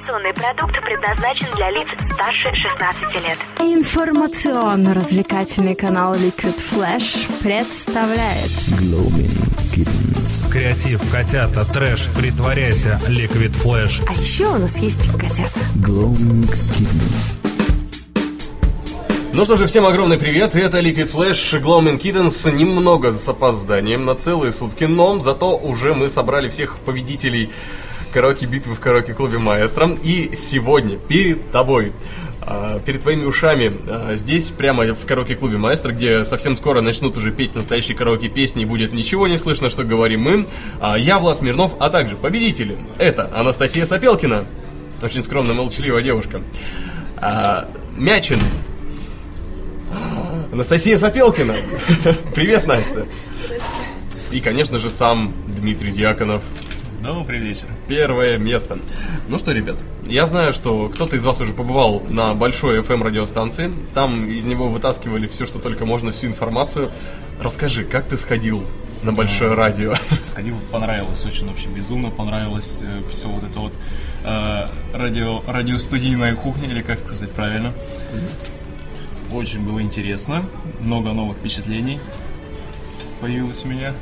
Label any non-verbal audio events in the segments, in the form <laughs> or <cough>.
Информационный продукт предназначен для лиц старше 16 лет. Информационно-развлекательный канал Liquid Flash представляет Gloaming Kittens. Креатив, котята, трэш, притворяйся, Liquid Flash. А еще у нас есть котята. Gloaming Kittens. Ну что же, всем огромный привет, это Liquid Flash Gloaming Kittens, немного с опозданием на целые сутки, но зато уже мы собрали всех победителей караоке-битвы в караоке-клубе Маэстро, и сегодня перед тобой а, перед твоими ушами а, здесь, прямо в караоке-клубе Маэстро, где совсем скоро начнут уже петь настоящие караоке-песни и будет ничего не слышно, что говорим мы. А, я Влад Смирнов, а также победители. Это Анастасия Сапелкина, очень скромная, молчаливая девушка. Мячин, Анастасия Сапелкина. <laughs> Привет, Настя. И, конечно же, сам Дмитрий Дьяконов. Добрый вечер. Первое место. Ну что, ребят, я знаю, что кто-то из вас уже побывал на большой FM радиостанции. Там из него вытаскивали все, что только можно, всю информацию. Расскажи, как ты сходил на большое радио? <laughs> Сходил, понравилось, очень вообще безумно понравилось э, все вот это вот э, радио, радиостудийная кухня, или как сказать правильно. Очень было интересно, много новых впечатлений появилось у меня.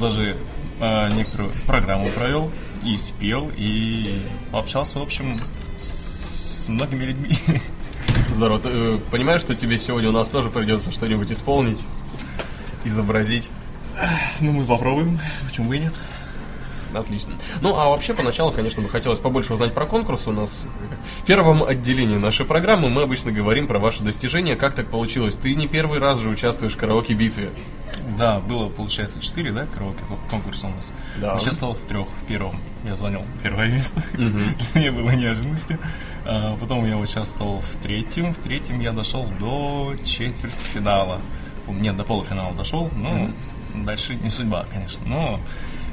Даже э, некоторую программу провел и спел, и пообщался, в общем, с многими людьми. <laughs> Здорово. Ты э, понимаешь, что тебе сегодня у нас тоже придется что-нибудь исполнить, изобразить? Ну, мы попробуем, почему бы и нет. Отлично. Ну, а вообще, поначалу, конечно, бы хотелось побольше узнать про конкурс. У нас в первом отделении нашей программы мы обычно говорим про ваши достижения. Как так получилось? Ты не первый раз же участвуешь в караоке-битве. Да, было, получается, четыре, да, караоке конкурса у нас. Да. Участвовал в трех. В первом я занял первое место. Для меня <laughs> было неожиданностью. А, Потом я участвовал в третьем. В третьем я дошел до четвертьфинала. Нет, до полуфинала дошел. Ну, дальше не судьба, конечно. Но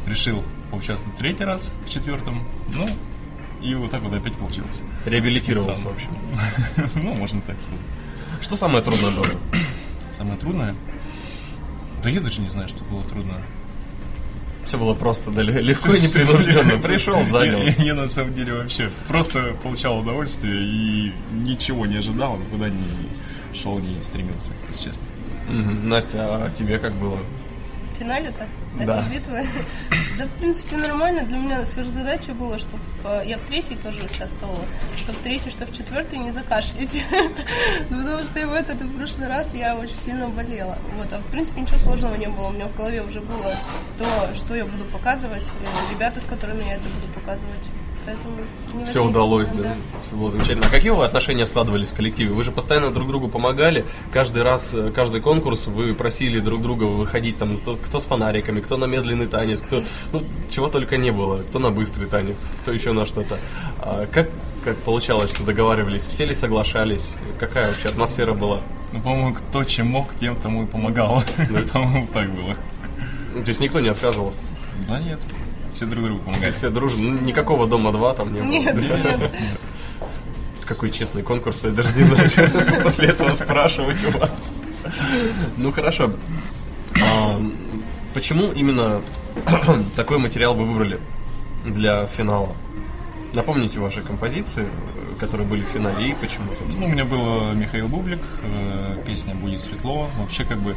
решил поучаствовать третий раз в четвертом. Ну, и вот так вот опять получилось. Реабилитировался, в общем. <laughs> Ну, можно так сказать. Что самое трудное было? Самое трудное? Да я даже не знаю, что было трудно. Все было просто, да, легко и непринужденно. <laughs> Пришел, занял. Я, я на самом деле вообще просто получал удовольствие и ничего не ожидал, никуда не шел, не стремился, если честно. Мгм. Настя, а тебе как было? В финале-то? Да. Этой битвы? <laughs> Да, в принципе, нормально. Для меня сверхзадача была, что в, э, я в третьей тоже участвовала, что в третьей, что в четвертой не закашлять. <laughs> Потому что в этот, и в прошлый раз я очень сильно болела. Вот. А в принципе ничего сложного не было. У меня в голове уже было то, что я буду показывать, и ребята, с которыми я это буду показывать. Поэтому Все удалось, проблем, да? Все было замечательно. А какие у вас отношения складывались в коллективе? Вы же постоянно друг другу помогали. Каждый раз, э, каждый конкурс вы просили друг друга выходить там, кто, кто с фонариками, кто на медленный танец, кто, ну, чего только не было. Кто на быстрый танец, кто еще на что-то. А как, как получалось, что договаривались? Все ли соглашались? Какая вообще атмосфера была? Ну, по-моему, кто чем мог, тем тому и помогал. <laughs> По-моему, так было. То есть никто не отказывался? Да нет, все друг другу помогали. все дружно. Ну, никакого дома два там не было. Нет, нет. Какой честный конкурс, я даже не знаю, что <laughs> после этого спрашивать у вас. Ну хорошо. А, Почему именно <clears throat> такой материал вы выбрали для финала? Напомните ваши композиции, э, которые были в финале, и почему, Ну, собственно. у меня был Михаил Бублик, э, песня «Будет светло». Вообще, как бы,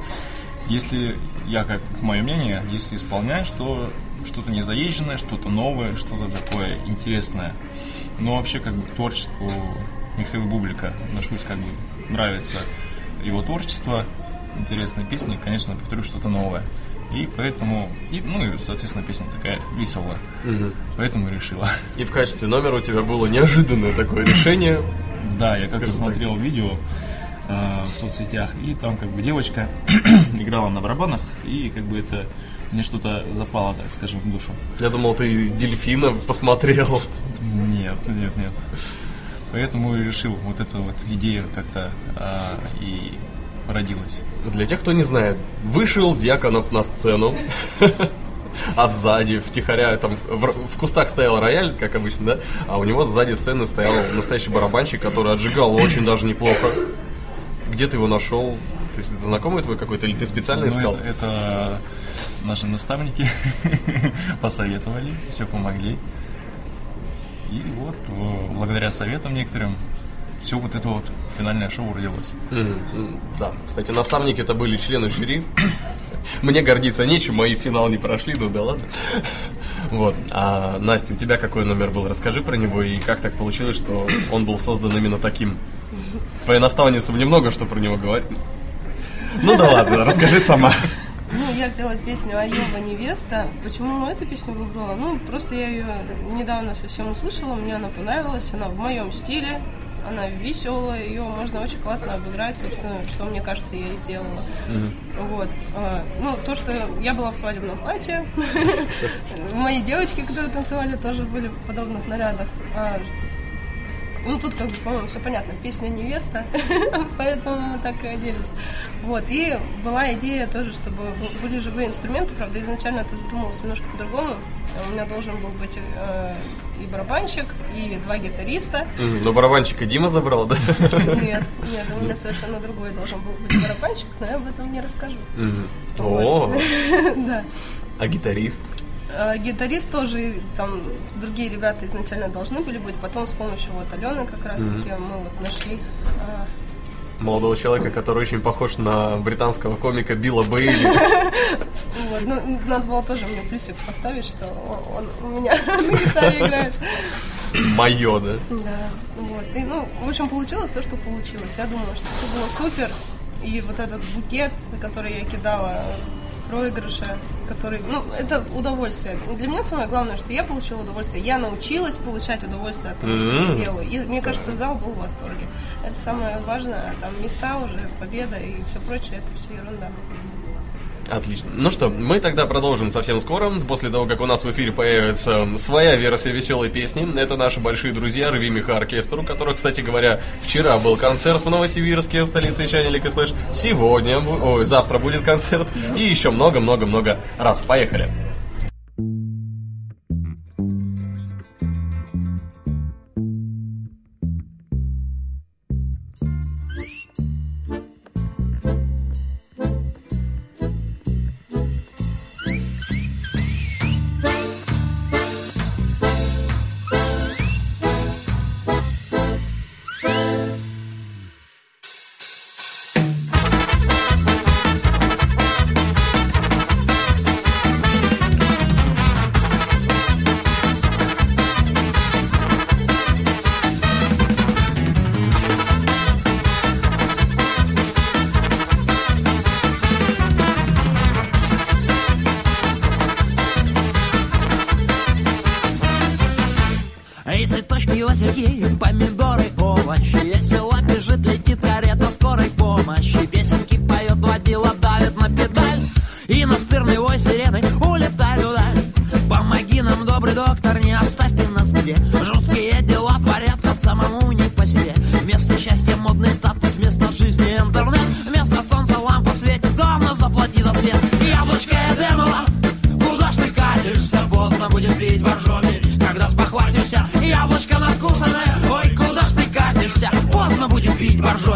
если, я, как мое мнение, если исполняешь, то что-то незаезженное, что-то новое, что-то такое интересное. Но вообще, как бы, к творчеству Михаила Бублика отношусь, как бы, нравится его творчество, интересные песни, конечно, повторю, что-то новое. И поэтому, и, ну и, соответственно, песня такая веселая. Поэтому и решила. И в качестве номера у тебя было неожиданное такое решение. Да, я как-то смотрел видео э, в соцсетях, и там как бы девочка <clears throat> играла на барабанах, и как бы это мне что-то запало, так скажем, в душу. Я думал, ты дельфина посмотрел. Нет, нет, нет. Поэтому и решил, вот эта вот идея как-то а, и родилась. Для тех, кто не знает, вышел Дьяконов на сцену, <laughs> а сзади, втихаря, там в, в кустах стоял рояль, как обычно, да, а у него сзади сцены стоял настоящий барабанщик, который отжигал очень даже неплохо. Где ты его нашел? То есть это знакомый твой какой-то, или ты специально Ну, искал? это, это наши наставники <laughs> посоветовали, все помогли. И вот э, благодаря советам некоторым все вот это вот финальное шоу родилось. М, Да, кстати, наставники это были члены жюри. <coughs> Мне гордиться нечем, мои финал не прошли, ну да ладно. <coughs> Вот. А Настя, у тебя какой номер был? Расскажи про него и как так получилось, что он был создан именно таким. Твоя наставница мне много что про него говорит. Ну да ладно, расскажи сама. Ну, я пела песню «Айова невеста». Почему эту песню выбрала? Ну, просто я ее недавно совсем услышала, мне она понравилась, она в моем стиле, она веселая, ее можно очень классно обыграть, собственно, что мне кажется, я и сделала. Вот. А, Ну, то, что я была в свадебном платье, мои девочки, которые танцевали, тоже были в подобных нарядах. Ну, тут, как бы, по-моему, все понятно. Песня невеста, <laughs> поэтому мы так и оделись. Вот. И была идея тоже, чтобы были живые инструменты. Правда, изначально это задумалось немножко по-другому. У меня должен был быть э, и барабанщик, и два гитариста. М, Но барабанщика Дима забрал, да? Нет, нет, у меня совершенно другой должен был быть барабанщик, но я об этом не расскажу. О, <laughs> Да. а гитарист? А, Гитарист тоже, там другие ребята изначально должны были быть, потом с помощью вот Алены как раз таки мы вот нашли. а, Молодого <laughs> человека, который очень похож на британского комика Билла Бейли. <laughs> Вот, ну, надо было тоже мне плюсик поставить, что он, он у меня <laughs> на гитаре играет. Мое, да? Да, вот. И, ну, в общем, получилось то, что получилось. Я думаю, что все было супер. И вот этот букет, который я кидала в проигрыше, который, ну, это удовольствие. Для меня самое главное, что я получила удовольствие. Я научилась получать удовольствие от того, что я делаю. И мне кажется, зал был в восторге. Это самое важное. Там места уже, победа и все прочее, это все ерунда. Отлично. Ну что, мы тогда продолжим совсем скоро, после того, как у нас в эфире появится своя версия веселой песни. Это наши большие друзья Рви Меха Оркестр, у которых, кстати говоря, вчера был концерт в Новосибирске, в столице Чайни Liquid Flash. Сегодня, ой, завтра будет концерт. И еще много-много-много раз. Поехали. Яблочко надкусанное, ой, куда ж ты катишься? Поздно будет пить боржоми,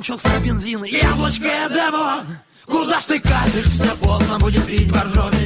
кончился бензин, яблочко демо. Куда ж ты катишься, поздно будет пить боржоми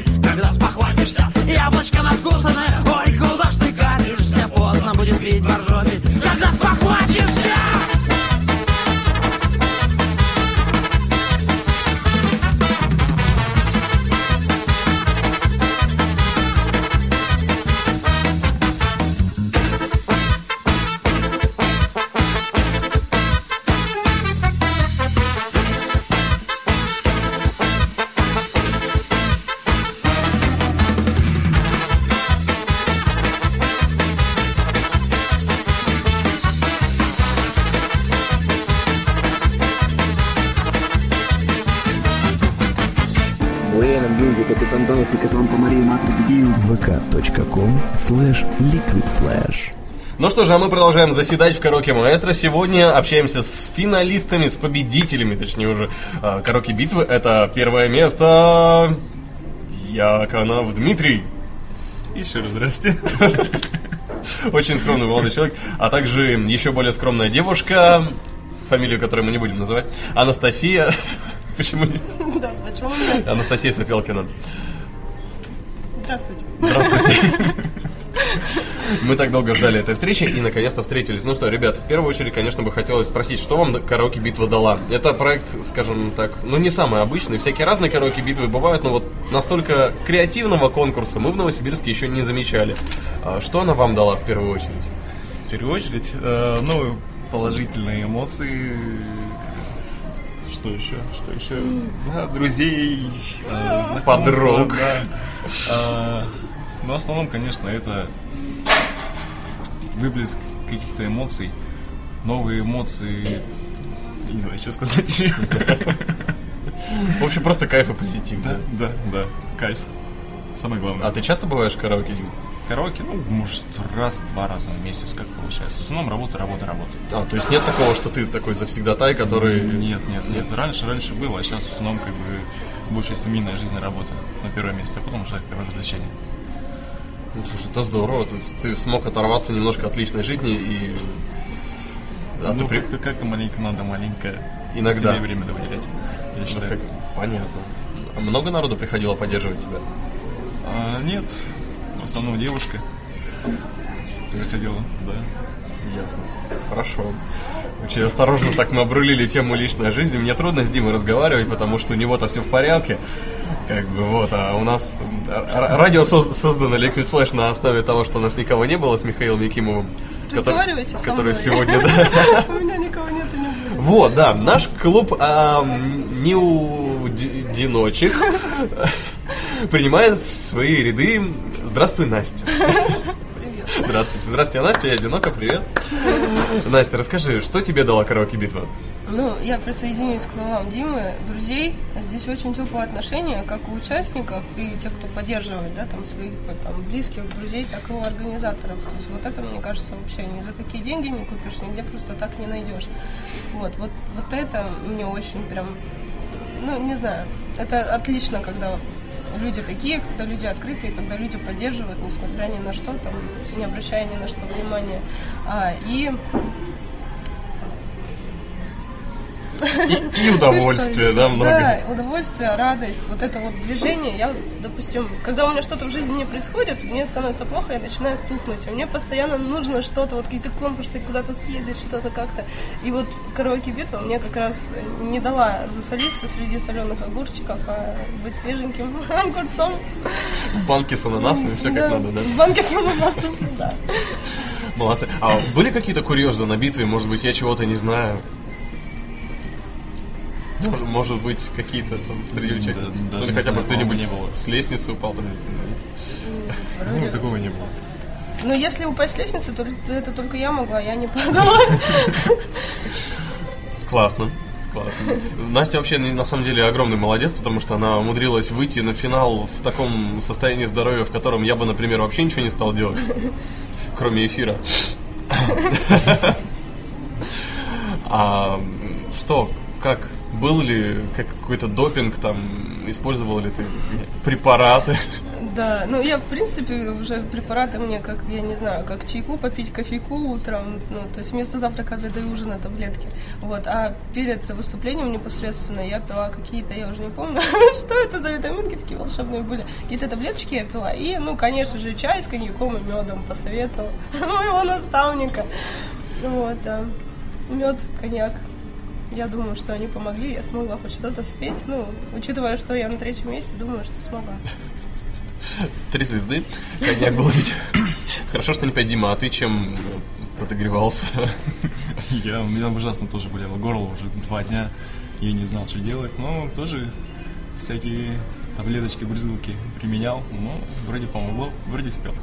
slash liquid flash. Ну что же, а мы продолжаем заседать в Караоке Маэстро. Сегодня общаемся с финалистами, с победителями, точнее уже, а, Караоке Битвы. Это первое место... Яконов Дмитрий. Еще раз здрасте. <laughs> Очень скромный молодой человек. А также еще более скромная девушка, фамилию которой мы не будем называть, Анастасия... <laughs> Почему не? Да, почему нет? Анастасия Сапелкина. Здравствуйте. Здравствуйте. Мы так долго ждали этой встречи и наконец-то встретились. Ну что, ребят, в первую очередь, конечно, бы хотелось спросить, что вам караоке битва дала? Это проект, скажем так, ну не самый обычный. Всякие разные караоке битвы бывают, но вот настолько креативного конкурса мы в Новосибирске еще не замечали. А Что она вам дала в первую очередь? В первую очередь, э, ну, положительные эмоции. Что еще? Что еще? Да, друзей, э, знакомства, Подруг. да. А, Но в основном, конечно, это выплеск каких-то эмоций, новые эмоции. Не знаю, что сказать. В общем, просто кайф и позитив. Да, да, да. Кайф. Самое главное. А ты часто бываешь в караоке, Дим? Караоке, ну, может, раз-два раза в месяц, как получается. В основном работа, работа, работа. А, то есть нет такого, что ты такой завсегдатай, который... Нет, нет, нет. Раньше, раньше было, а сейчас в основном как бы больше семейная жизнь и работа на первое место, а потом уже первое развлечение. Ну, слушай, это здорово. Ты, ты смог оторваться немножко от личной жизни и... А ну, ты при- как-то, как-то маленько надо, маленько Иногда. себе время выделять. Я считаю. как- Понятно. А много народу приходило поддерживать тебя? А, нет, в основном девушка. Приходила, да. Ясно. Хорошо. Очень осторожно так мы обрулили тему личной жизни. Мне трудно с Димой разговаривать, потому что у него-то все в порядке. Как бы вот, а у нас радио соз- создано Liquid Flash на основе того, что у нас никого не было с Михаилом Якимовым. который- Который сегодня, да. <laughs> У меня никого нет и не будет. Вот, да, наш клуб ам, неудиночек <laughs> принимает в свои ряды. Здравствуй, Настя. <laughs> Здравствуйте. Здравствуйте, Настя, я одиноко, привет. Настя, расскажи, что тебе дала караоке-битва? Ну, я присоединюсь к словам Димы. Друзей, здесь очень теплые отношения, как у участников и тех, кто поддерживает, да, там, своих там, близких, друзей, так и у организаторов. То есть вот это, мне кажется, вообще ни за какие деньги не купишь, нигде просто так не найдешь. Вот, вот, вот это мне очень прям, ну, не знаю, это отлично, когда люди такие, когда люди открытые, когда люди поддерживают, несмотря ни на что, там, не обращая ни на что внимания. А, и <laughs> И удовольствие, что да, много. Да, удовольствие, радость, вот это вот движение. Я, допустим, когда у меня что-то в жизни не происходит, мне становится плохо, я начинаю тухнуть. И мне постоянно нужно что-то, вот какие-то конкурсы, куда-то съездить, что-то как-то. И вот караоке битва мне как раз не дала засолиться среди соленых огурчиков, а быть свеженьким <laughs> огурцом. В банке с ананасами, все как надо, да? В банке с ананасом, да. Молодцы. А были какие-то курьезы на битве? Может быть, я чего-то не знаю? Может, может быть, какие-то там среди участников? даже Ну, или хотя бы кто-нибудь не было. с лестницы упал, там. Ну, такого не было. Но если упасть с лестницы, то это только я могла, я не падала. Классно. Классно. Настя вообще на самом деле огромный молодец, потому что она умудрилась выйти на финал в таком состоянии здоровья, в котором я бы, например, вообще ничего не стал делать, кроме эфира. А что, как, был ли как какой-то допинг там, использовал ли ты препараты? Да, ну я в принципе уже препараты мне как, я не знаю, как чайку попить, кофейку утром, ну то есть вместо завтрака, обеда и ужина таблетки. Вот, а перед выступлением непосредственно я пила какие-то, я уже не помню, <laughs> что это за витаминки такие волшебные были. Какие-то таблеточки я пила. И, ну, конечно же, чай с коньяком и медом посоветовал <laughs> моего наставника. Вот, да. Мед, коньяк. Я думаю, что они помогли, я смогла хоть что-то спеть. Ну, учитывая, что я на третьем месте, думаю, что смогла. Три звезды. Коньяк был ведь. Хорошо, что не пять Дима, а ты чем подогревался? Я, у меня ужасно тоже болело горло уже два дня. Я не знал, что делать. Но тоже всякие таблеточки, брызгалки применял. Ну, вроде помогло, вроде спел.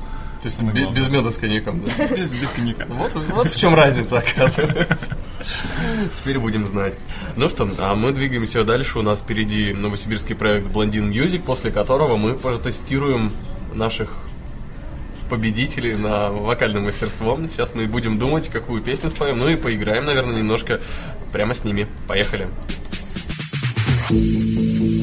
То есть Самое бе- главное. без меда с коньяком, да? <laughs> Без, без коньяка. Вот, вот в чем разница, оказывается. <laughs> Теперь будем знать. Ну что, а мы двигаемся дальше. У нас впереди новосибирский проект Blondin Music, после которого мы протестируем наших победителей на вокальное мастерство. Сейчас мы будем думать, какую песню споем, ну и поиграем, наверное, немножко прямо с ними. Поехали. Лед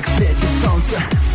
так светит солнце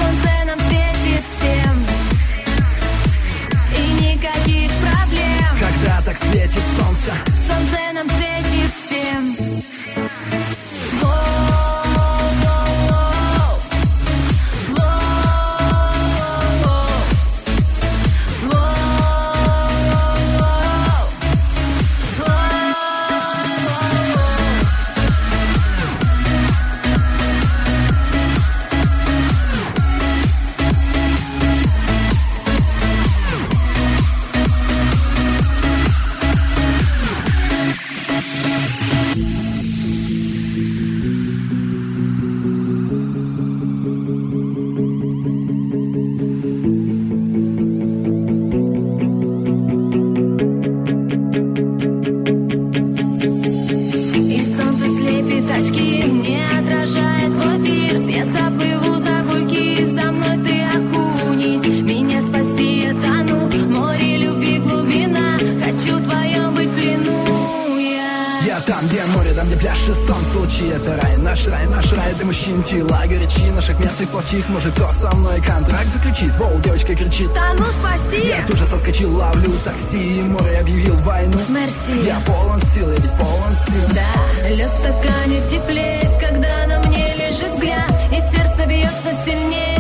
там, где пляж и солнце лучи Это рай, наш рай, наш рай. Для мужчин Тела горячи, наших мест и плохих Может, кто со мной контракт заключит? Воу, девочка кричит. Да ну спаси! Я тут же соскочил, ловлю такси и Море объявил войну. Мерси! Я полон сил, я ведь полон сил. Да, лед в стакане теплеет, когда на мне лежит взгляд И сердце бьется сильнее,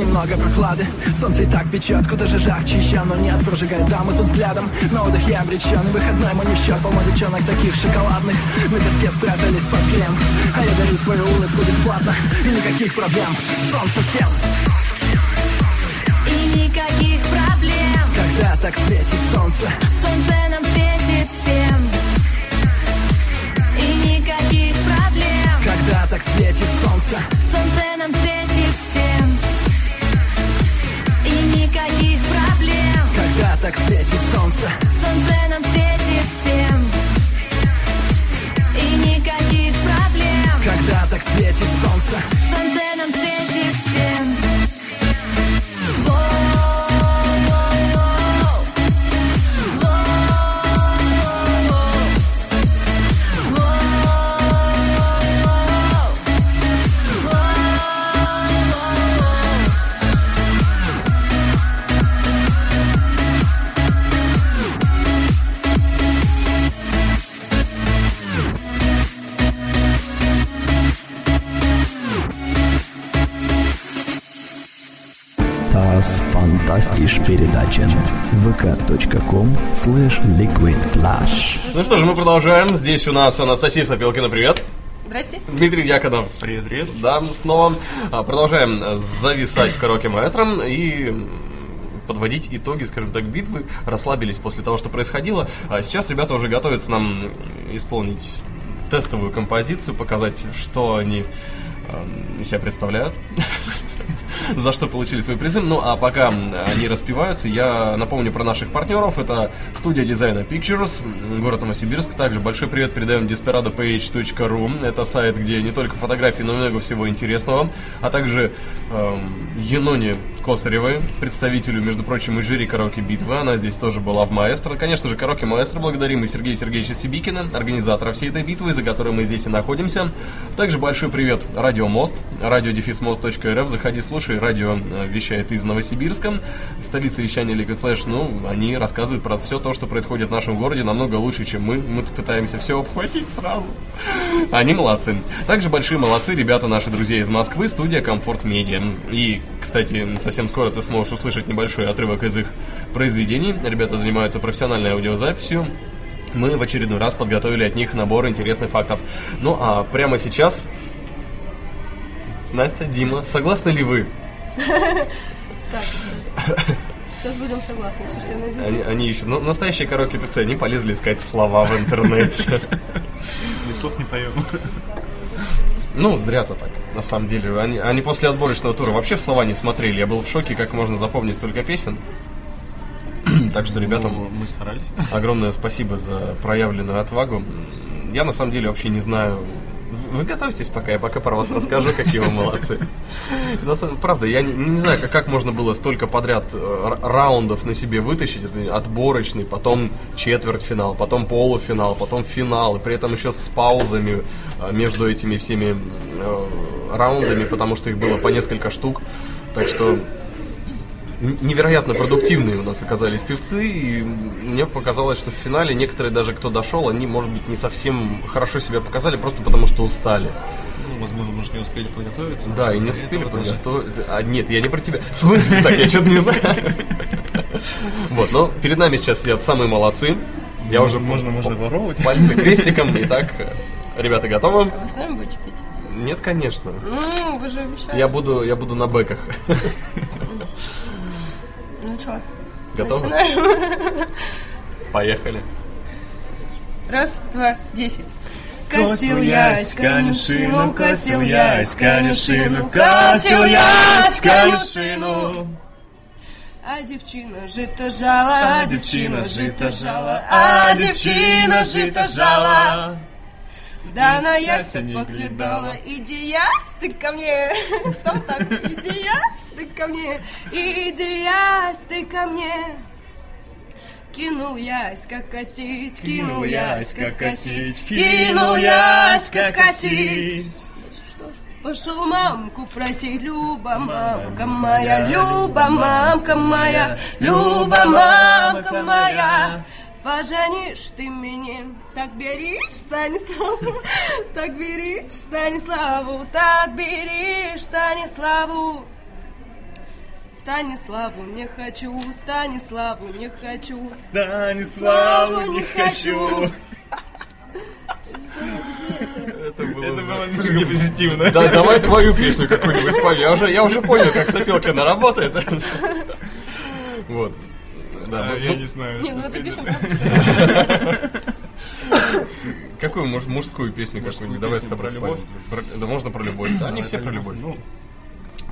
немного прохлады. Солнце и так печет, куда же жарче еще? Но нет, прожигает дамы тут взглядом. На отдых я обречен, и выходной мой не в счет. Полно девчонок таких шоколадных На песке спрятались под крем. А я дарю свою улыбку бесплатно И никаких проблем, солнце всем. И никаких проблем. Когда так светит солнце? Солнце нам светит всем. И никаких проблем. Когда так светит солнце? Солнце нам светит никаких проблем. Когда так светит солнце? Солнце нам светит всем. И никаких проблем. Когда так светит солнце? Солнце передача vk.com slash liquidflash Ну что же, мы продолжаем. Здесь у нас Анастасия Сапелкина, привет. Здрасте. Дмитрий Дьяконов. Привет, привет. Да, снова а, продолжаем зависать в караоке маэстро и подводить итоги, скажем так, битвы. Расслабились после того, что происходило. А сейчас ребята уже готовятся нам исполнить тестовую композицию, показать, что они из себя представляют. <laughs> за что получили свои призы. Ну, а пока они распеваются, я напомню про наших партнеров. Это студия дизайна Pictures, город Новосибирск. Также большой привет передаем desperadopage.ru. Это сайт, где не только фотографии, но много всего интересного. А также эм, Еноне Косаревой, представителю, между прочим, и жюри караоке битвы. Она здесь тоже была в маэстро. Конечно же, караоке маэстро благодарим и Сергея Сергеевича Сибикина, организатора всей этой битвы, за которой мы здесь и находимся. Также большой привет Радио Мост, радиодефисмост.рф. Заходи, слушай. Радио э, вещает из Новосибирска. Столица вещания Liquid Flash. Ну, они рассказывают про все то, что происходит в нашем городе намного лучше, чем мы. Мы пытаемся все обхватить сразу. Они молодцы. Также большие молодцы ребята, наши друзья из Москвы, студия Комфорт Медиа. И, кстати, совсем скоро ты сможешь услышать небольшой отрывок из их произведений. Ребята занимаются профессиональной аудиозаписью. Мы в очередной раз подготовили от них набор интересных фактов. Ну а прямо сейчас Настя, Дима, согласны ли вы? Так, сейчас. Сейчас будем согласны. Сейчас я найду. Они, они ищут. Ну, настоящие караоке певцы, они полезли искать слова в интернете. Без слов не поем. Ну, зря-то так, на самом деле. Они, они после отборочного тура вообще в слова не смотрели. Я был в шоке, как можно запомнить столько песен. <clears throat> Так что ребятам Ну, мы старались. огромное спасибо за проявленную отвагу. Я на самом деле вообще не знаю. Вы готовьтесь пока, я пока про вас расскажу, какие вы молодцы. Правда, я не, знаю, как, можно было столько подряд э, раундов на себе вытащить. Отборочный, потом четвертьфинал, потом полуфинал, потом финал. И при этом еще с паузами э, между этими всеми э, раундами, потому что их было по несколько штук. Так что невероятно продуктивные у нас оказались певцы, и мне показалось, что в финале некоторые даже, кто дошел, они, может быть, не совсем хорошо себя показали, просто потому что устали. Ну, возможно, может, не успели подготовиться. Да, и не успели этого даже. подготовить. А, нет, я не про тебя. В смысле? Так, я что-то не знаю. <laughs> Вот, но перед нами сейчас сидят самые молодцы. Я уже Можно, можно воровать. пальцы <laughs> крестиком. Итак, ребята готовы? Вы с нами будете петь? Нет, конечно. Ну, вы же обещали. Я буду, я буду на бэках. <laughs> Ну что, Готовы? начинаем. <laughs> Поехали. Раз, два, десять. Косил ясь конюшину, косил ясь конюшину, косил ясь конюшину. А девчина жито жала, а девчина жито жала, а девчина жито жала. Да на яся поглядала, иди ясь ты ко мне. <laughs> Там так, иди ясь ты ко мне, иди ясь ты ко мне. Кинул ясь, как косить, кинул ясь, как косить, кинул ясь, как косить. Пошел мамку просить, Люба, мамка моя, Люба, мамка моя, Люба, мамка моя. Поженишь ты меня, <laughs> так бери Станиславу, так бери Станиславу, так бери Станиславу. Станиславу не хочу, Станиславу не хочу, Станиславу не хочу. <laughs> Это было, Это было немного позитивно. Да, давай твою песню какую-нибудь спой. Я уже, я уже понял, как сопилка она работает. <laughs> Вот. Да, А, мы- Я мы- не знаю, Не, ну что эту спеть. Какую, может, мужскую песню какую-нибудь? Давай с тобой про споем. Да можно про любовь. Да, они все про любовь.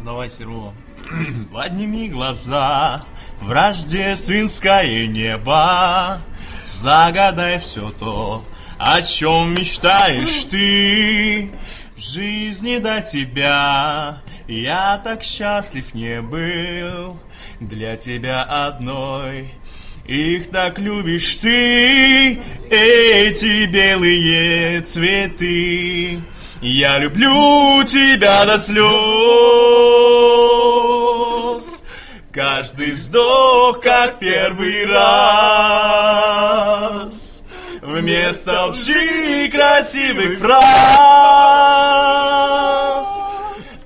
Давай, Серова. <clears throat> Подними глаза в рождественское небо, Загадай все то, о чем мечтаешь ты. В жизни до тебя я так счастлив не был, Для тебя одной их так любишь ты, эти белые цветы. Я люблю тебя до слез. Каждый вздох, как первый раз. Вместо лжи красивых фраз.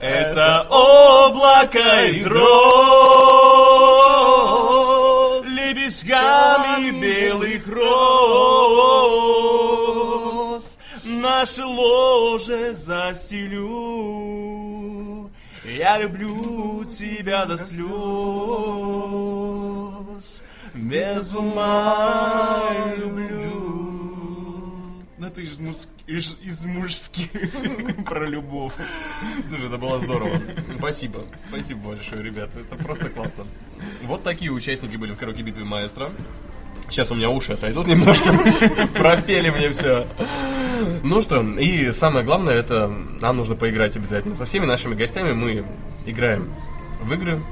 Это облако из роз. белых роз Наше ложе застелю Я люблю тебя до слез Без ума люблю ну ты из, из, из мужских <laughs> про любовь. Слушай, это было здорово. Спасибо. Спасибо большое, ребят. Это просто классно. Вот такие участники были в караоке битвы маэстро. Сейчас у меня уши отойдут немножко. <laughs> Пропели мне все. Ну что, и самое главное, это нам нужно поиграть обязательно. Со всеми нашими гостями мы играем в игры.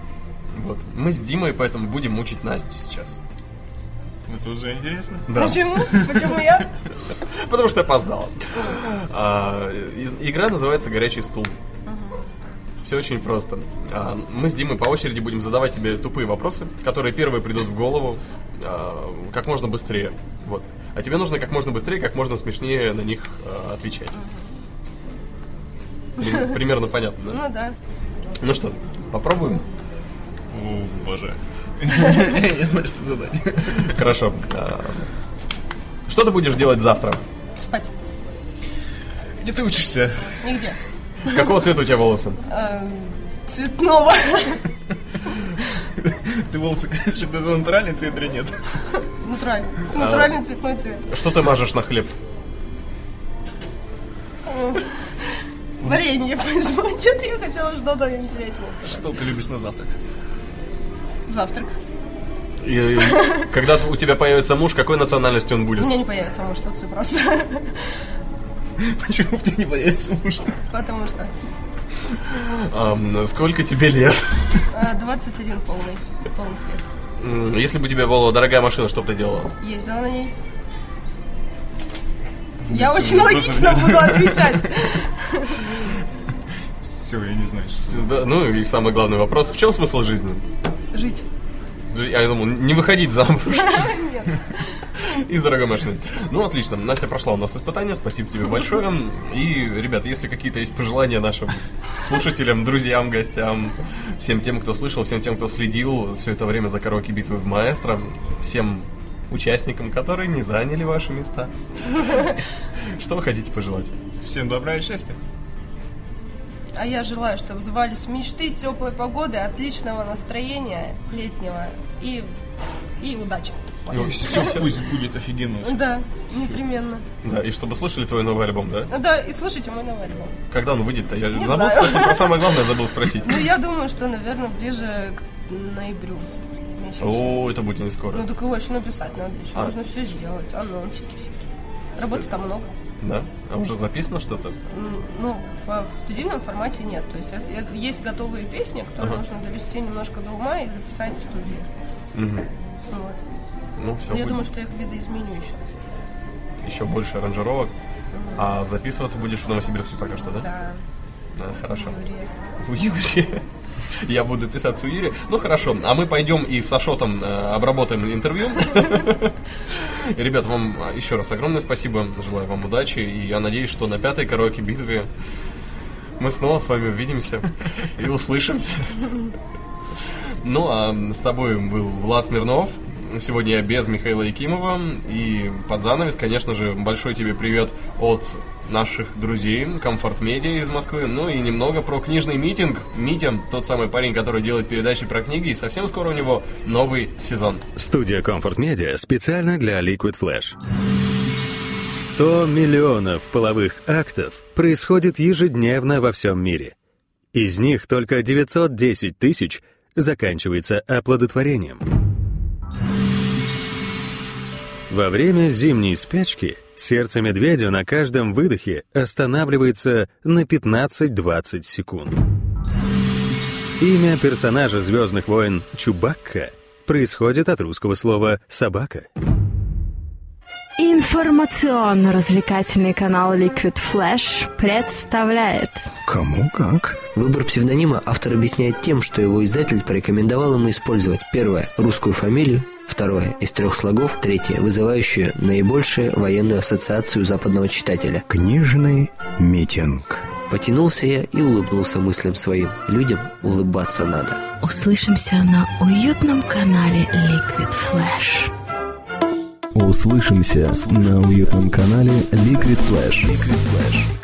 Вот. Мы с Димой, поэтому будем мучить Настю сейчас. Это уже интересно. Да. Почему? Почему я? Потому что опоздала. А, игра называется «Горячий стул». Все очень просто. А, Мы с Димой по очереди будем задавать тебе тупые вопросы, которые первые придут в голову а, как можно быстрее. Вот. А тебе нужно как можно быстрее, как можно смешнее на них а, отвечать. При- Примерно понятно, да? Ну да. Ну что, попробуем? О, боже. <laughs> Я не знаю, что задать. Хорошо. Что ты будешь делать завтра? Спать. Где ты учишься? Нигде. Какого цвета у тебя волосы? Эм, Цветного. Ты волосы красишь, это натуральный цвет или нет? Натуральный. А. Натуральный цветной цвет. Что ты мажешь на хлеб? Варенье возьму. Нет, я хотела что-то интересное сказать. Что ты любишь на завтрак? Завтрак. И, когда у тебя появится муж, какой национальности он У будет? меня не появится муж, тут все просто. <laughs> Почему тебя не появится муж? Потому что сколько тебе лет? э, 21 полный. Полных лет. Если бы у тебя была дорогая машина, что бы ты делала? Ездила на ней. Я всё, очень я логично буду <laughs> отвечать. Все, я не знаю, что Да, ну и самый главный вопрос. В чем смысл жизни? Жить. Я думал, не выходить замуж <laughs> Нет. <laughs> и с дорогой машиной. Ну, отлично. Настя прошла у нас испытание. Спасибо тебе большое. И, ребят, если какие-то есть пожелания нашим слушателям, друзьям, гостям, всем тем, кто слышал, всем тем, кто следил все это время за караоке битвы в Маэстро, всем участникам, которые не заняли ваши места. <laughs> Что вы хотите пожелать? Всем добра и счастья. А я желаю, чтобы звались мечты, теплой погоды, отличного настроения летнего и, и удачи. И все пусть будет офигенно. Да, непременно. Да, и чтобы слышали твой новый альбом, да? Ну Да, и слушайте мой новый альбом. Когда он выйдет-то? Я Не забыл, знаю. кстати, про самое главное забыл спросить. Ну, я думаю, что, наверное, ближе к ноябрю месяцу. О, это будет не скоро. Ну, так его еще написать надо, еще А. нужно все сделать, анонсики всякие. Работы там много. Да? А уже записано что-то? М, Ну, в, в студийном формате нет. То есть это- это- есть готовые песни, которые Ага. нужно довести немножко до ума и записать в студии. Мгм. Ну, все я будет. думаю, что я их видоизменю еще. Еще больше аранжировок. А записываться будешь в Новосибирске пока что, да? Да. Да, хорошо. У Юрия. Я буду писаться у Юрия. Ну хорошо, а мы пойдем и с Ашотом э, обработаем интервью. <laughs> Ребят, вам еще раз огромное спасибо. Желаю вам удачи. И я надеюсь, что на пятой караоке битве мы снова с вами увидимся и услышимся. <laughs> Ну, а с тобой был Влад Смирнов. Сегодня я без Михаила Якимова. И под занавес, конечно же, большой тебе привет от наших друзей Комфорт Медиа из Москвы. Ну и немного про книжный митинг. Митя, тот самый парень, который делает передачи про книги. И совсем скоро у него новый сезон. Студия Comfort Media специально для Liquid Flash. 100 миллионов половых актов происходит ежедневно во всем мире. Из них только 910 тысяч заканчивается оплодотворением. Во время зимней спячки сердце медведя на каждом выдохе останавливается на 15-20 секунд. Имя персонажа «Звездных войн» Чубакка происходит от русского слова «собака». Информационно-развлекательный канал Liquid Flash представляет Кому как? Выбор псевдонима автор объясняет тем, что его издатель порекомендовал ему использовать первое – русскую фамилию, второе – из трех слогов, третье – вызывающее наибольшую военную ассоциацию западного читателя. Книжный митинг. Потянулся я и улыбнулся мыслям своим. Людям улыбаться надо. Услышимся на уютном канале Liquid Flash. Услышимся на уютном канале Liquid Flash. Liquid Flash.